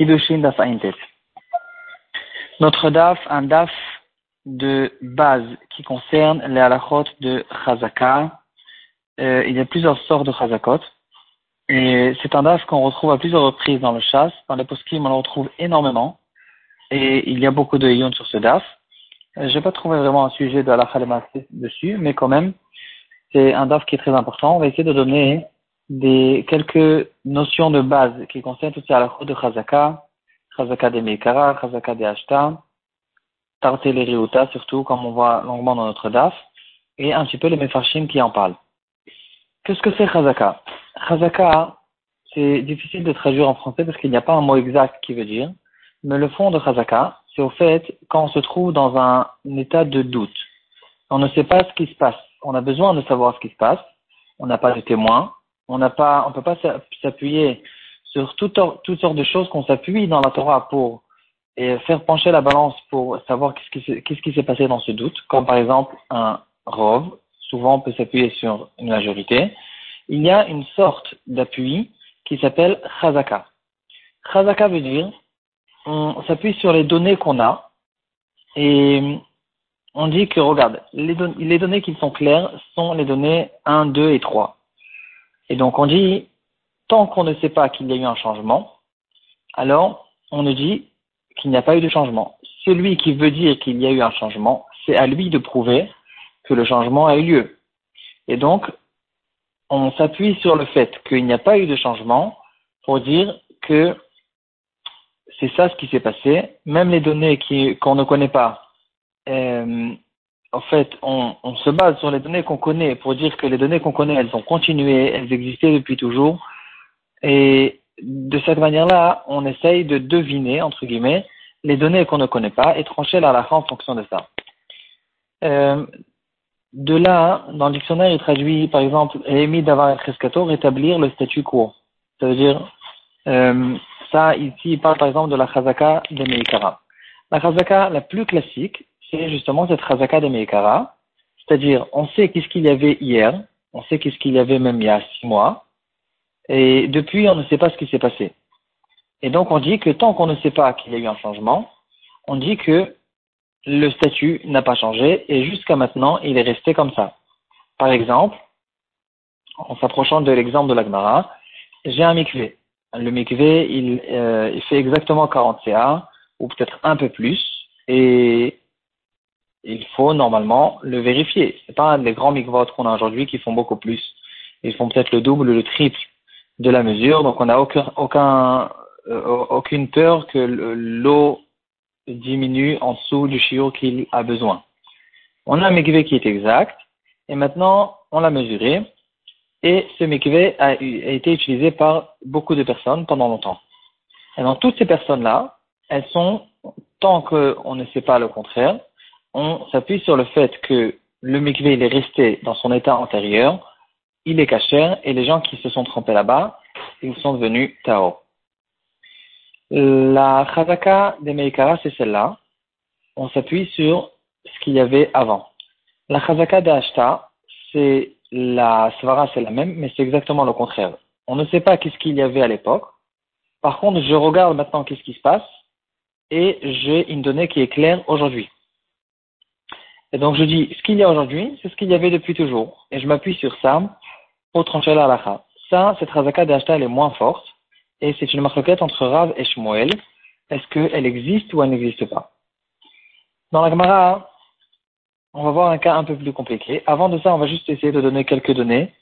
Kiddushin Daf Aintet. Notre Daf, un Daf de base qui concerne les halachot de Chazaka. Euh, il y a plusieurs sortes de Chazakot. Et c'est un Daf qu'on retrouve à plusieurs reprises dans le chasse. Dans les poskim, on le retrouve énormément. Et il y a beaucoup de yon sur ce Daf. Euh, Je n'ai pas trouvé vraiment un sujet de halakha dessus, mais quand même, c'est un Daf qui est très important. On va essayer de donner des quelques notions de base qui concernent toutes ces halachot de Chazaka, Chazaka de Meikara, Chazaka de Ashta, Tarteleriuta surtout, comme on voit longuement dans notre DAF, et un petit peu les Mefarshim qui en parlent. Qu'est-ce que c'est Chazaka? Chazaka, c'est difficile de traduire en français parce qu'il n'y a pas un mot exact qui veut dire, mais le fond de Chazaka, c'est au fait quand on se trouve dans un état de doute. On ne sait pas ce qui se passe. On a besoin de savoir ce qui se passe. On n'a pas de témoin. On n'a pas, on peut pas s'appuyer sur toutes, sortes de choses qu'on s'appuie dans la Torah pour faire pencher la balance pour savoir qu'est-ce qui, s'est passé dans ce doute, comme par exemple un rov, souvent on peut s'appuyer sur une majorité, il y a une sorte d'appui qui s'appelle chazaka. Chazaka veut dire, on s'appuie sur les données qu'on a, et on dit que, regarde, les, les données qui sont claires sont les données 1, 2 et 3. Et donc on dit, tant qu'on ne sait pas qu'il y a eu un changement, alors on ne dit qu'il n'y a pas eu de changement. Celui qui veut dire qu'il y a eu un changement, c'est à lui de prouver que le changement a eu lieu. Et donc, on s'appuie sur le fait qu'il n'y a pas eu de changement pour dire que c'est ça ce qui s'est passé. Même les données qu'on ne connaît pas, euh, en fait, on, on, se base sur les données qu'on connaît pour dire que les données qu'on connaît, elles ont continué, elles existaient depuis toujours. Et de cette manière-là, on essaye de deviner, entre guillemets, les données qu'on ne connaît pas et trancher la en fonction de ça. Euh, de là, dans le dictionnaire, il traduit, par exemple, émis d'avoir rescato, rétablir le statut quo. Ça veut dire, euh, ça, ici, il parle par exemple de la chazaka de Meikara. La chazaka la plus classique, c'est justement cette chazaka de Meikara. C'est-à-dire, on sait qu'est-ce qu'il y avait hier, on sait qu'est-ce qu'il y avait même il y a six mois, et depuis, on ne sait pas ce qui s'est passé. Et donc, on dit que tant qu'on ne sait pas qu'il y a eu un changement, on dit que le statut n'a pas changé et jusqu'à maintenant, il est resté comme ça. Par exemple, en s'approchant de l'exemple de l'Agmara, j'ai un mikvé. Le mikvé, il, euh, il fait exactement 40 CA, ou peut-être un peu plus, et il faut normalement le vérifier. C'est pas les grands mikvot qu'on a aujourd'hui qui font beaucoup plus. Ils font peut-être le double, le triple de la mesure, donc on n'a aucun, aucun, euh, aucune peur que l'eau diminue en dessous du chiot qu'il a besoin. On a un mikvé qui est exact, et maintenant on l'a mesuré, et ce mikvé a, a, été utilisé par beaucoup de personnes pendant longtemps. Et dans toutes ces personnes-là, elles sont, tant qu'on ne sait pas le contraire, on s'appuie sur le fait que le mikvé est resté dans son état antérieur, il est caché et les gens qui se sont trompés là-bas, ils sont devenus Tao. La Chazaka des Meikara, c'est celle-là. On s'appuie sur ce qu'il y avait avant. La Chazaka de Ashta, c'est la Svara, c'est la même, mais c'est exactement le contraire. On ne sait pas qu'est-ce qu'il y avait à l'époque. Par contre, je regarde maintenant qu'est-ce qui se passe et j'ai une donnée qui est claire aujourd'hui. Et donc je dis, ce qu'il y a aujourd'hui, c'est ce qu'il y avait depuis toujours. Et je m'appuie sur ça pour trancher la halakha. Ça, cette Razaka d'Ashta, elle est moins forte. Et c'est une marquette entre Rav et Shmuel. Est-ce qu'elle existe ou elle n'existe pas? Dans la Gemara, on va voir un cas un peu plus compliqué. Avant de ça, on va juste essayer de donner quelques données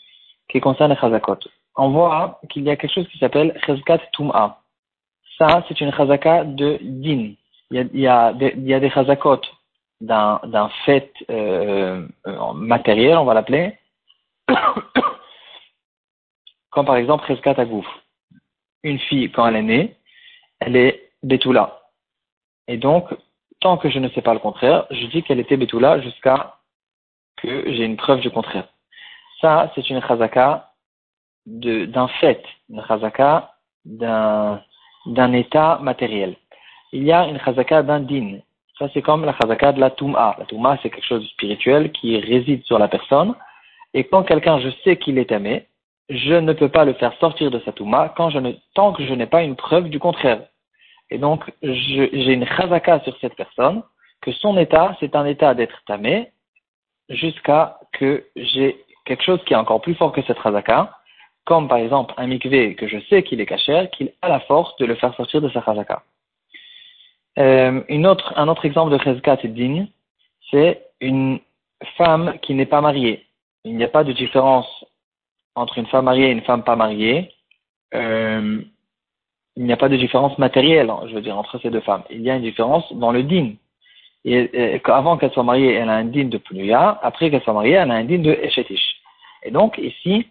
qui concernent les Chazakot. On voit qu'il y a quelque chose qui s'appelle Chazkat Tum'a. Ça, c'est une Chazaka de din. Il y a, des, il y a des Chazakot d'un fait euh, matériel, on va l'appeler, comme par exemple Reskat Agouf. Une fille, quand elle est née, elle est Betula. Et donc, tant que je ne sais pas le contraire, je dis qu'elle était Betula jusqu'à que j'ai une preuve du contraire. Ça, c'est une chazaka d'un fait, une chazaka d'un état matériel. Il y a une chazaka d'un din. Ça, c'est comme la chazaka de la Touma. La Touma, c'est quelque chose de spirituel qui réside sur la personne. Et quand quelqu'un, je sais qu'il est aimé, je ne peux pas le faire sortir de sa Touma tant que je n'ai pas une preuve du contraire. Et donc, j'ai une chazaka sur cette personne, que son état, c'est un état d'être tamé, jusqu'à que j'ai quelque chose qui est encore plus fort que cette chazaka, comme par exemple un mikvé que je sais qu'il est caché, qu'il a la force de le faire sortir de sa chazaka. Euh, un autre exemple de chazaka digne, c'est une femme qui n'est pas mariée. Il n'y a pas de différence entre une femme mariée et une femme pas mariée. Euh, il n'y a pas de différence matérielle, je veux dire, entre ces deux femmes. Il y a une différence dans le din. Et, avant qu'elle soit mariée, elle a un din de Pnuya. Après qu'elle soit mariée, elle a un din de Eshetish. Et donc, ici,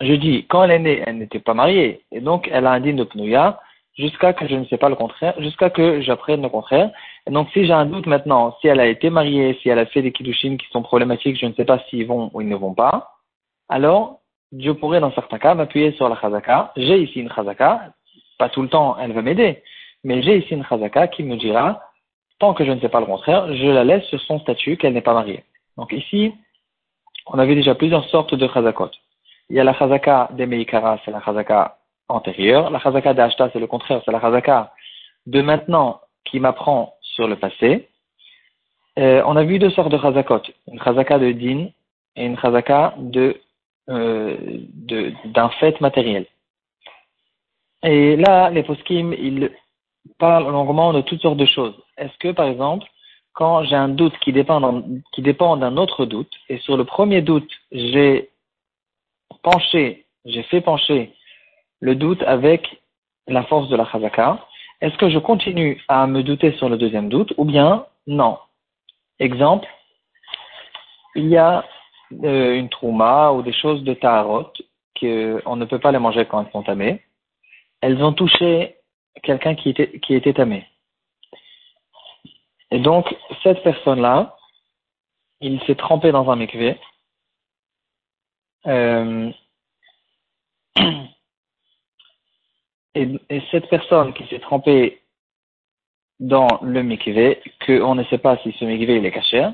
je dis, quand elle est née, elle n'était pas mariée, et donc elle a un din de pnouya, jusqu'à que je ne sais pas le contraire, jusqu'à que j'apprenne le contraire. Donc si j'ai un doute maintenant, si elle a été mariée, si elle a fait des kiddushin qui sont problématiques, je ne sais pas s'ils vont ou ils ne vont pas, alors je pourrais dans certains cas m'appuyer sur la chazaka. J'ai ici une chazaka, pas tout le temps elle va m'aider, mais j'ai ici une chazaka qui me dira, tant que je ne sais pas le contraire, je la laisse sur son statut qu'elle n'est pas mariée. Donc ici, on avait déjà plusieurs sortes de chazakot. Il y a la chazaka de Meikara, c'est la chazaka antérieure. La chazaka d'Ashta, c'est le contraire, c'est la chazaka de maintenant qui m'apprend sur le passé. Euh, on a vu deux sortes de chazakot, une chazaka de din et une chazaka de euh, d'un fait matériel. Et là, les poskim, ils parlent longuement de toutes sortes de choses. Est-ce que, par exemple, quand j'ai un doute qui dépend, qui dépend d'un autre doute, et sur le premier doute, j'ai penché, j'ai fait pencher le doute avec la force de la chazaka, est-ce que je continue à me douter sur le deuxième doute ou bien non? Exemple, il y a euh, une trouma ou des choses de tarot qu'on ne peut pas les manger quand elles sont tamées. Elles ont touché quelqu'un qui était, qui était tamé. Et donc, cette personne-là, il s'est trempé dans un mikvé euh, et, cette personne qui s'est trempée dans le mikvé, qu'on ne sait pas si ce mikvé il est caché.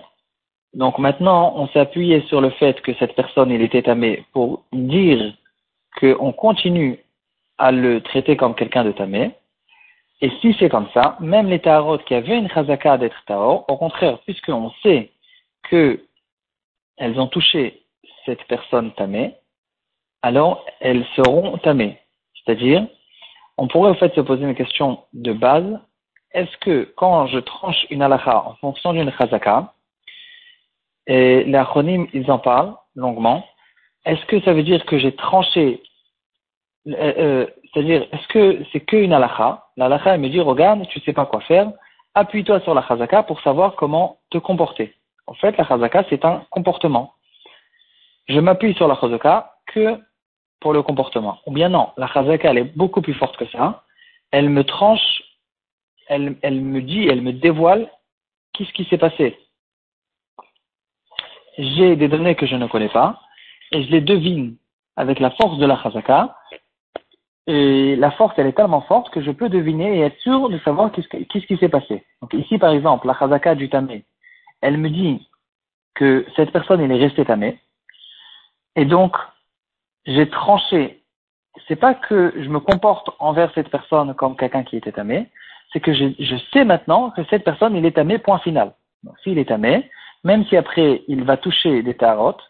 Donc maintenant, on s'est appuyé sur le fait que cette personne il était tamé pour dire qu'on continue à le traiter comme quelqu'un de tamé. Et si c'est comme ça, même les tarot qui avaient une chazaka d'être tarot, au contraire, puisqu'on sait que elles ont touché cette personne tamée, alors elles seront tamées. C'est-à-dire, on pourrait au fait se poser une question de base. Est-ce que quand je tranche une halakha en fonction d'une chazaka, et les acronymes, ils en parlent longuement, est-ce que ça veut dire que j'ai tranché, euh, euh, c'est-à-dire, est-ce que c'est qu'une halakha La elle me dit, regarde, tu sais pas quoi faire, appuie-toi sur la chazaka pour savoir comment te comporter. En fait, la chazaka, c'est un comportement je m'appuie sur la chazaka que pour le comportement. Ou bien non, la chazaka, elle est beaucoup plus forte que ça. Elle me tranche, elle, me dit, elle me dévoile qu'est-ce qui s'est passé. J'ai des données que je ne connais pas et je les devine avec la force de la chazaka. Et la force, elle est tellement forte que je peux deviner et être sûr de savoir qu'est-ce qui s'est passé. Donc ici, par exemple, la chazaka du tamé, elle me dit que cette personne, elle est restée tamée. Et donc, j'ai tranché. C'est pas que je me comporte envers cette personne comme quelqu'un qui était tamé, c'est que je, je, sais maintenant que cette personne, il est tamé, point final. S'il est tamé, même si après il va toucher des tarotes,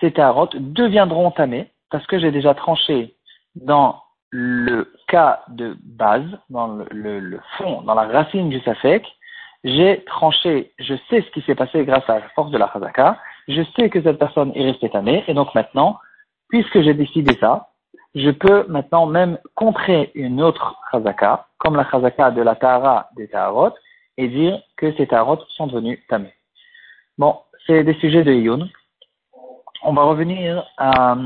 ces tarotes deviendront tamés parce que j'ai déjà tranché dans le cas de base, dans le, le, le fond, dans la racine du safek, j'ai tranché, je sais ce qui s'est passé grâce à la force de la chazaka, je sais que cette personne est restée tamée, et donc maintenant, puisque j'ai décidé ça, je peux maintenant même contrer une autre chazaka, comme la chazaka de la tahara des taharot, et dire que ces taharot sont devenus tamés. Bon, c'est des sujets de Yun. On va revenir à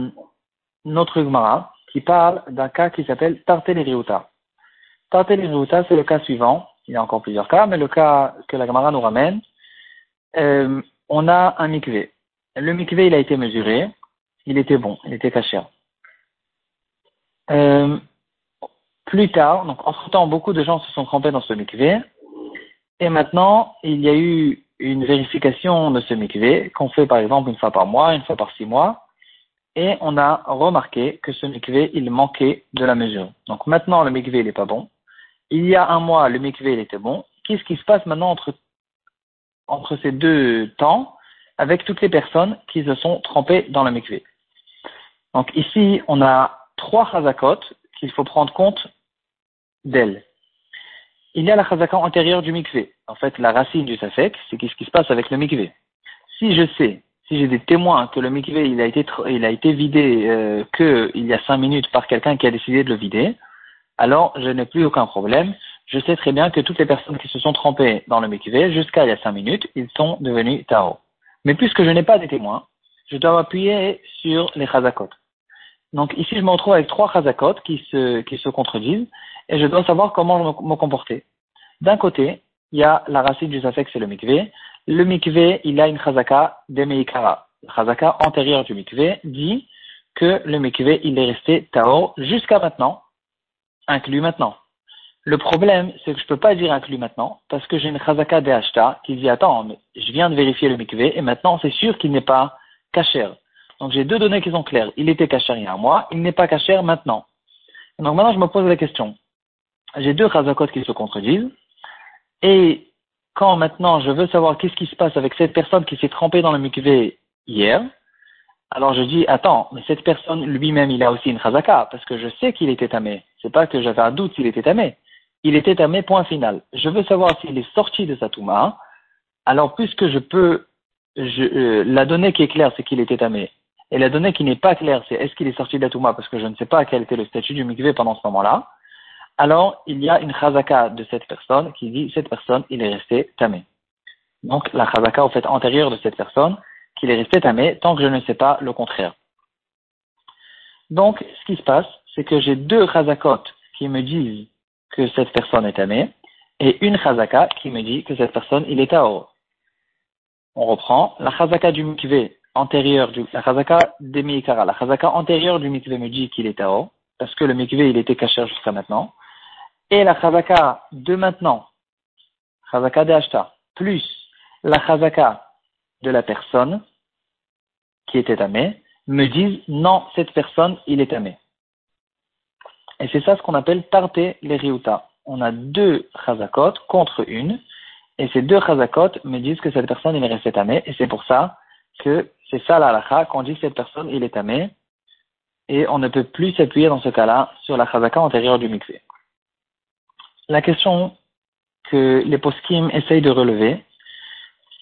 notre Gemara, qui parle d'un cas qui s'appelle Tarteliriuta. Tarteliriuta, c'est le cas suivant. Il y a encore plusieurs cas, mais le cas que la Gemara nous ramène, euh, on a un mikvé. Le mikvé, il a été mesuré. Il était bon, il était caché. Euh, plus tard, donc entre-temps, beaucoup de gens se sont trempés dans ce mikvé. Et maintenant, il y a eu une vérification de ce mikvé qu'on fait par exemple une fois par mois, une fois par six mois. Et on a remarqué que ce mikvé, il manquait de la mesure. Donc maintenant, le mikvé, il n'est pas bon. il y a un mois, le mikvé, il était bon. Qu'est-ce qui se passe maintenant entre, entre ces deux temps avec toutes les personnes qui se sont trempées dans le mikvé? Donc ici, on a trois chazakot qu'il faut prendre compte d'elles. Il y a la chazaka antérieure du mikvé. En fait, la racine du safek, c'est ce qui se passe avec le mikvé? Si je sais, si j'ai des témoins que le mikvé il a été il a été vidé euh, y a cinq minutes par quelqu'un qui a décidé de le vider, alors je n'ai plus aucun problème. Je sais très bien que toutes les personnes qui se sont trempées dans le mikvé jusqu'à il y a cinq minutes, ils sont devenus tao. Mais puisque je n'ai pas des témoins, je dois m'appuyer sur les chazakot. Donc ici, je me retrouve avec trois chazakot qui se, qui se contredisent et je dois savoir comment me, comporter. D'un côté, il y a la racine du safek, c'est le mikvé. Le mikvé, il a une chazaka de meikara. La chazaka antérieure du mikvé dit que le mikvé, il est resté tao jusqu'à maintenant, inclus maintenant. Le problème, c'est que je ne peux pas dire inclus maintenant, parce que j'ai une chazaka de hashta qui dit, attends, je viens de vérifier le mikvé, et maintenant c'est sûr qu'il n'est pas caché. Donc j'ai deux données qui sont claires. Il était caché il y a un mois, il n'est pas caché maintenant. Donc maintenant je me pose la question. J'ai deux chazakot qui se contredisent. Et quand maintenant je veux savoir qu'est-ce qui se passe avec cette personne qui s'est trempée dans le mikvé hier, alors je dis, attends, mais cette personne lui-même, il a aussi une chazaka, parce que je sais qu'il était tamé. C'est pas que j'avais un doute s'il était tamé. Il était tamé, point final. Je veux savoir s'il est sorti de sa touma. Alors, puisque je peux, euh, la donnée qui est claire, c'est qu'il était tamé. Et la donnée qui n'est pas claire, c'est est-ce qu'il est sorti de la Touma parce que je ne sais pas quel était le statut du mikvé pendant ce moment-là. Alors, il y a une chazaka de cette personne qui dit cette personne, il est resté tamé. Donc, la chazaka, au fait, antérieure de cette personne, qu'il est resté tamé tant que je ne sais pas le contraire. Donc, ce qui se passe, c'est que j'ai deux chazakot qui me disent que cette personne est tamé et une chazaka qui me dit que cette personne, il est taor. On reprend. La chazaka du mikvé, antérieure du, la chazaka la chazaka antérieure du mikvé me dit qu'il est Tao, parce que le mikvé il était caché jusqu'à maintenant, et la chazaka de maintenant, chazaka de plus la chazaka de la personne qui était tamé, me disent non, cette personne, il est tamé. Et c'est ça ce qu'on appelle tarté les riuta. On a deux chazakot contre une, et ces deux chazakot me disent que cette personne, il est resté tamé, et c'est pour ça que c'est ça la halakha, qu'on dit que cette personne, il est tamé, et on ne peut plus s'appuyer dans ce cas-là sur la chazaka antérieure du mikvé. La question que les poskim essayent de relever,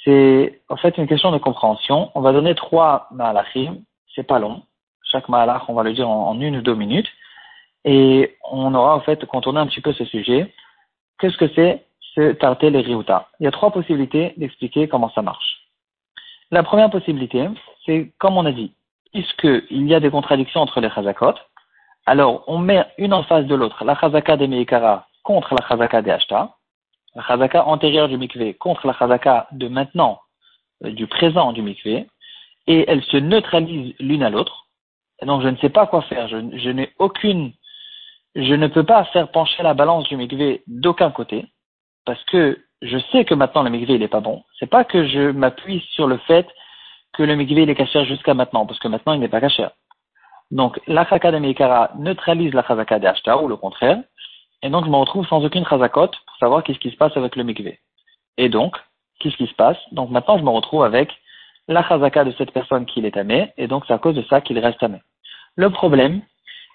c'est en fait une question de compréhension. On va donner trois ma'alachim, c'est pas long. Chaque ma'alach, on va le dire en, une ou deux minutes. Et on aura en fait contourné un petit peu ce sujet. Qu'est-ce que c'est ce tarté les riuta? Il y a trois possibilités d'expliquer comment ça marche. La première possibilité, c'est comme on a dit, puisqu'il y a des contradictions entre les chazakot, alors on met une en face de l'autre, la chazaka des Meikara contre la chazaka des Ashta, la chazaka antérieure du mikvé contre la chazaka de maintenant, euh, du présent du mikvé, et elles se neutralisent l'une à l'autre. Donc je ne sais pas quoi faire, je, n'ai aucune, je ne peux pas faire pencher la balance du mikvé d'aucun côté, parce que je sais que maintenant le mikvé il n'est pas bon. C'est pas que je m'appuie sur le fait que le mikvé il est caché jusqu'à maintenant, parce que maintenant il n'est pas caché. Donc la chaka de Meikara neutralise la chazaka de Ashta, ou le contraire, et donc je me retrouve sans aucune chazakot pour savoir qu'est-ce qui se passe avec le mikvé. Et donc, qu'est-ce qui se passe? Donc maintenant je me retrouve avec la chazaka de cette personne qui est amé, et donc c'est à cause de ça qu'il reste amé. Le problème,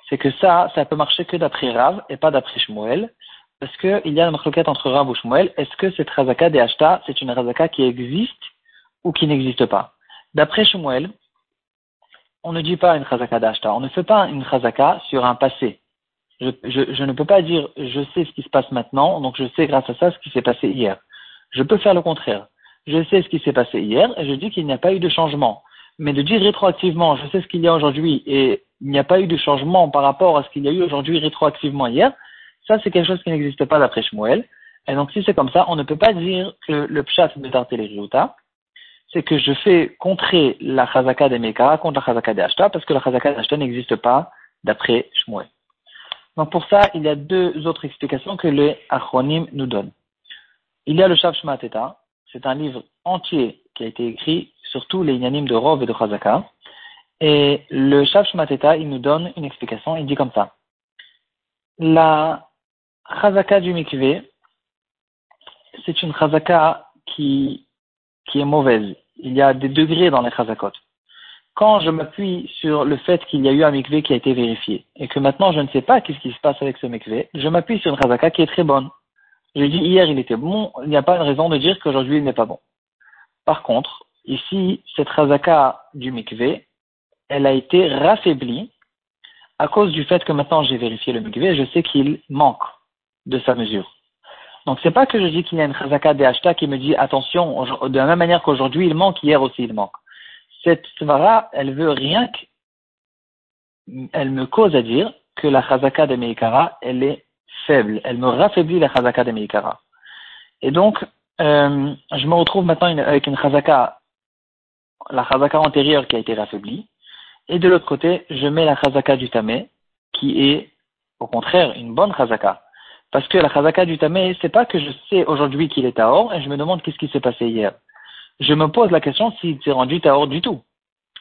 c'est que ça, ça peut marcher que d'après Rav et pas d'après Shmuel, parce qu'il y a une marloquette entre Rav ou Shmuel. Est-ce que cette razaka des Ashta, c'est une razaka qui existe ou qui n'existe pas? D'après Shmuel, on ne dit pas une razaka d'Ashta. On ne fait pas une razaka sur un passé. Je, je, ne peux pas dire je sais ce qui se passe maintenant, donc je sais grâce à ça ce qui s'est passé hier. Je peux faire le contraire. Je sais ce qui s'est passé hier et je dis qu'il n'y a pas eu de changement. Mais de dire rétroactivement je sais ce qu'il y a aujourd'hui et il n'y a pas eu de changement par rapport à ce qu'il y a eu aujourd'hui rétroactivement hier, ça, c'est quelque chose qui n'existe pas d'après Shmuel. Et donc, si c'est comme ça, on ne peut pas dire que le pshat de Tarteleriuta, c'est que je fais contrer la chazaka des Mekara contre la chazaka des Ashta, parce que la chazaka des Ashta n'existe pas d'après Shmuel. Donc, pour ça, il y a deux autres explications que les Achronim nous donnent. Il y a le Shav Shmateta, c'est un livre entier qui a été écrit sur tous les Yanim de Rov et de Chazaka. Et le Shav Shmateta, il nous donne une explication, il dit comme ça. La chazaka du mikvé, c'est une chazaka qui, qui est mauvaise. Il y a des degrés dans les chazakot. Quand je m'appuie sur le fait qu'il y a eu un mikvé qui a été vérifié et que maintenant je ne sais pas qu'est-ce qui se passe avec ce mikvé, je m'appuie sur une chazaka qui est très bonne. Je dis hier il était bon, il n'y a pas de raison de dire qu'aujourd'hui il n'est pas bon. Par contre, ici, cette chazaka du mikvé, elle a été raffaiblie à cause du fait que maintenant j'ai vérifié le mikvé, je sais qu'il manque de sa mesure. Donc c'est pas que je dis qu'il y a une chazaka d'Ashta qui me dit attention, de la même manière qu'aujourd'hui il manque, hier aussi il manque. Cette svara, elle veut rien que, elle me cause à dire que la chazaka de Meikara, elle est faible. Elle me raffaiblit la chazaka de Meikara. Et donc, euh, je me retrouve maintenant avec une chazaka, la chazaka antérieure qui a été raffaiblie, et de l'autre côté, je mets la chazaka du tamé, qui est au contraire une bonne chazaka. Parce que la chazaka du tamé, c'est pas que je sais aujourd'hui qu'il est taor et je me demande qu'est-ce qui s'est passé hier. Je me pose la question s'il s'est rendu taor du tout.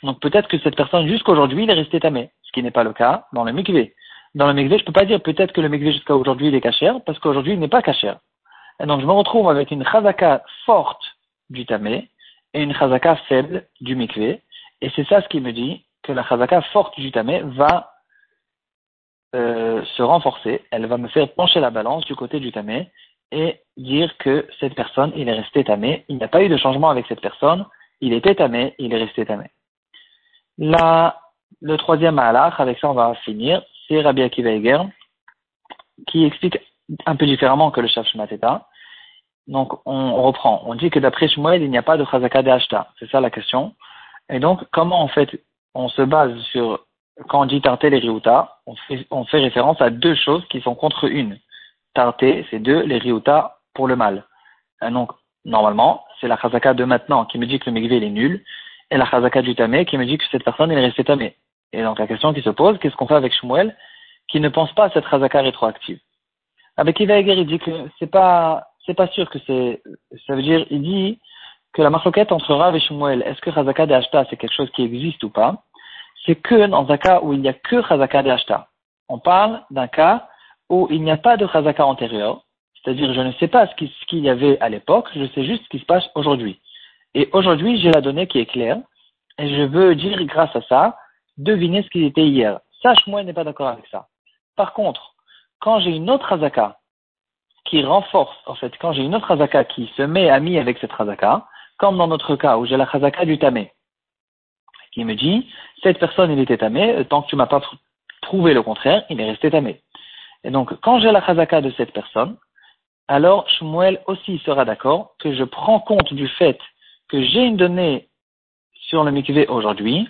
Donc peut-être que cette personne jusqu'aujourd'hui il est resté tamé, ce qui n'est pas le cas dans le mikvé. Dans le mikvé, je peux pas dire peut-être que le mikvé jusqu'à aujourd'hui il est cachère, parce qu'aujourd'hui il n'est pas cachère. Et donc je me retrouve avec une chazaka forte du tamé et une chazaka faible du mikvé. Et c'est ça ce qui me dit que la chazaka forte du tamé va euh, se renforcer, elle va me faire pencher la balance du côté du tamé et dire que cette personne, il est resté tamé, il n'y a pas eu de changement avec cette personne, il était tamé, il est resté tamé. La, le troisième halach, avec ça on va finir, c'est Rabbi Akiva Eger, qui explique un peu différemment que le chef Shmateta. Donc on reprend, on dit que d'après Shmuel, il n'y a pas de chazaka de Hashta, c'est ça la question. Et donc comment en fait on se base sur quand on dit tarté les riuta, on fait, on fait référence à deux choses qui sont contre une. Tarté, c'est deux, les riuta pour le mal. Et donc, normalement, c'est la chazaka de maintenant qui me dit que le mikvé est nul, et la chazaka du tamé qui me dit que cette personne est restée tamé. Et donc la question qui se pose, qu'est-ce qu'on fait avec Shmuel qui ne pense pas à cette chazaka rétroactive? Avec Ivaeger, il dit que c'est pas c'est pas sûr que c'est ça veut dire il dit que la marloquette entre Rav et Shmuel, est-ce que chazaka de c'est quelque chose qui existe ou pas? C'est que dans un cas où il n'y a que Chazaka de. On parle d'un cas où il n'y a pas de Chazaka antérieur, c'est-à-dire je ne sais pas ce qu'il y avait à l'époque, je sais juste ce qui se passe aujourd'hui. Et aujourd'hui, j'ai la donnée qui est claire, et je veux dire, grâce à ça, deviner ce qu'il était hier. Sache-moi, il n'est pas d'accord avec ça. Par contre, quand j'ai une autre Chazaka qui renforce, en fait, quand j'ai une autre Chazaka qui se met amie avec cette Chazaka, comme dans notre cas où j'ai la Chazaka du Tamé, qui me dit, cette personne, il était tamé, tant que tu m'as pas prouvé le contraire, il est resté tamé. Et donc, quand j'ai la chazaka de cette personne, alors Shmuel aussi sera d'accord que je prends compte du fait que j'ai une donnée sur le mikvé aujourd'hui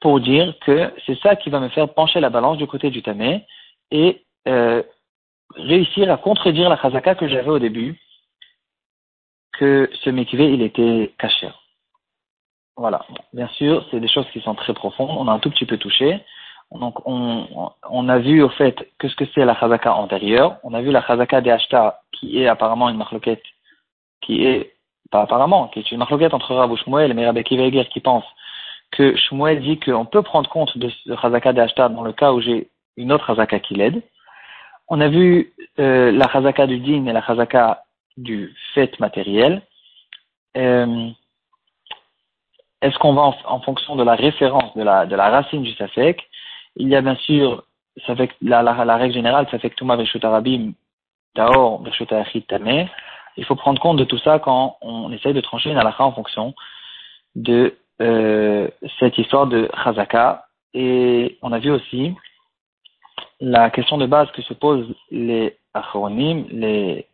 pour dire que c'est ça qui va me faire pencher la balance du côté du tamé et euh, réussir à contredire la chazaka que j'avais au début que ce mikvé il était caché. Voilà. Bien sûr, c'est des choses qui sont très profondes. On a un tout petit peu touché. Donc, on, on a vu au fait que ce que c'est la chazaka antérieure. On a vu la chazaka des Ashta, qui est apparemment une marloquette, qui est, pas apparemment, qui est une marloquette entre Rab ou Shmuel, mais Rabbi Kiveger qui pense que Shmuel dit qu'on peut prendre compte de ce chazaka des Ashta dans le cas où j'ai une autre chazaka qui l'aide. On a vu euh, la chazaka du din et la chazaka du fait matériel. Euh, est-ce qu'on va en, fonction de la référence de la, de la racine du safek? Il y a bien sûr la, la, la, règle générale, safek tuma arabim taor tameh. Il faut prendre compte de tout ça quand on essaye de trancher une halakha en fonction de euh, cette histoire de chazaka. Et on a vu aussi la question de base que se posent les achronim, les,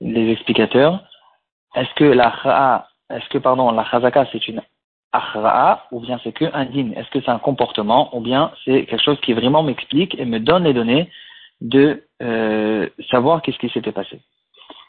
les explicateurs. Est-ce que la est-ce que pardon, la chazaka c'est une achra'a ou bien c'est que un din Est-ce que c'est un comportement ou bien c'est quelque chose qui vraiment m'explique et me donne les données de euh, savoir qu'est-ce qui s'était passé?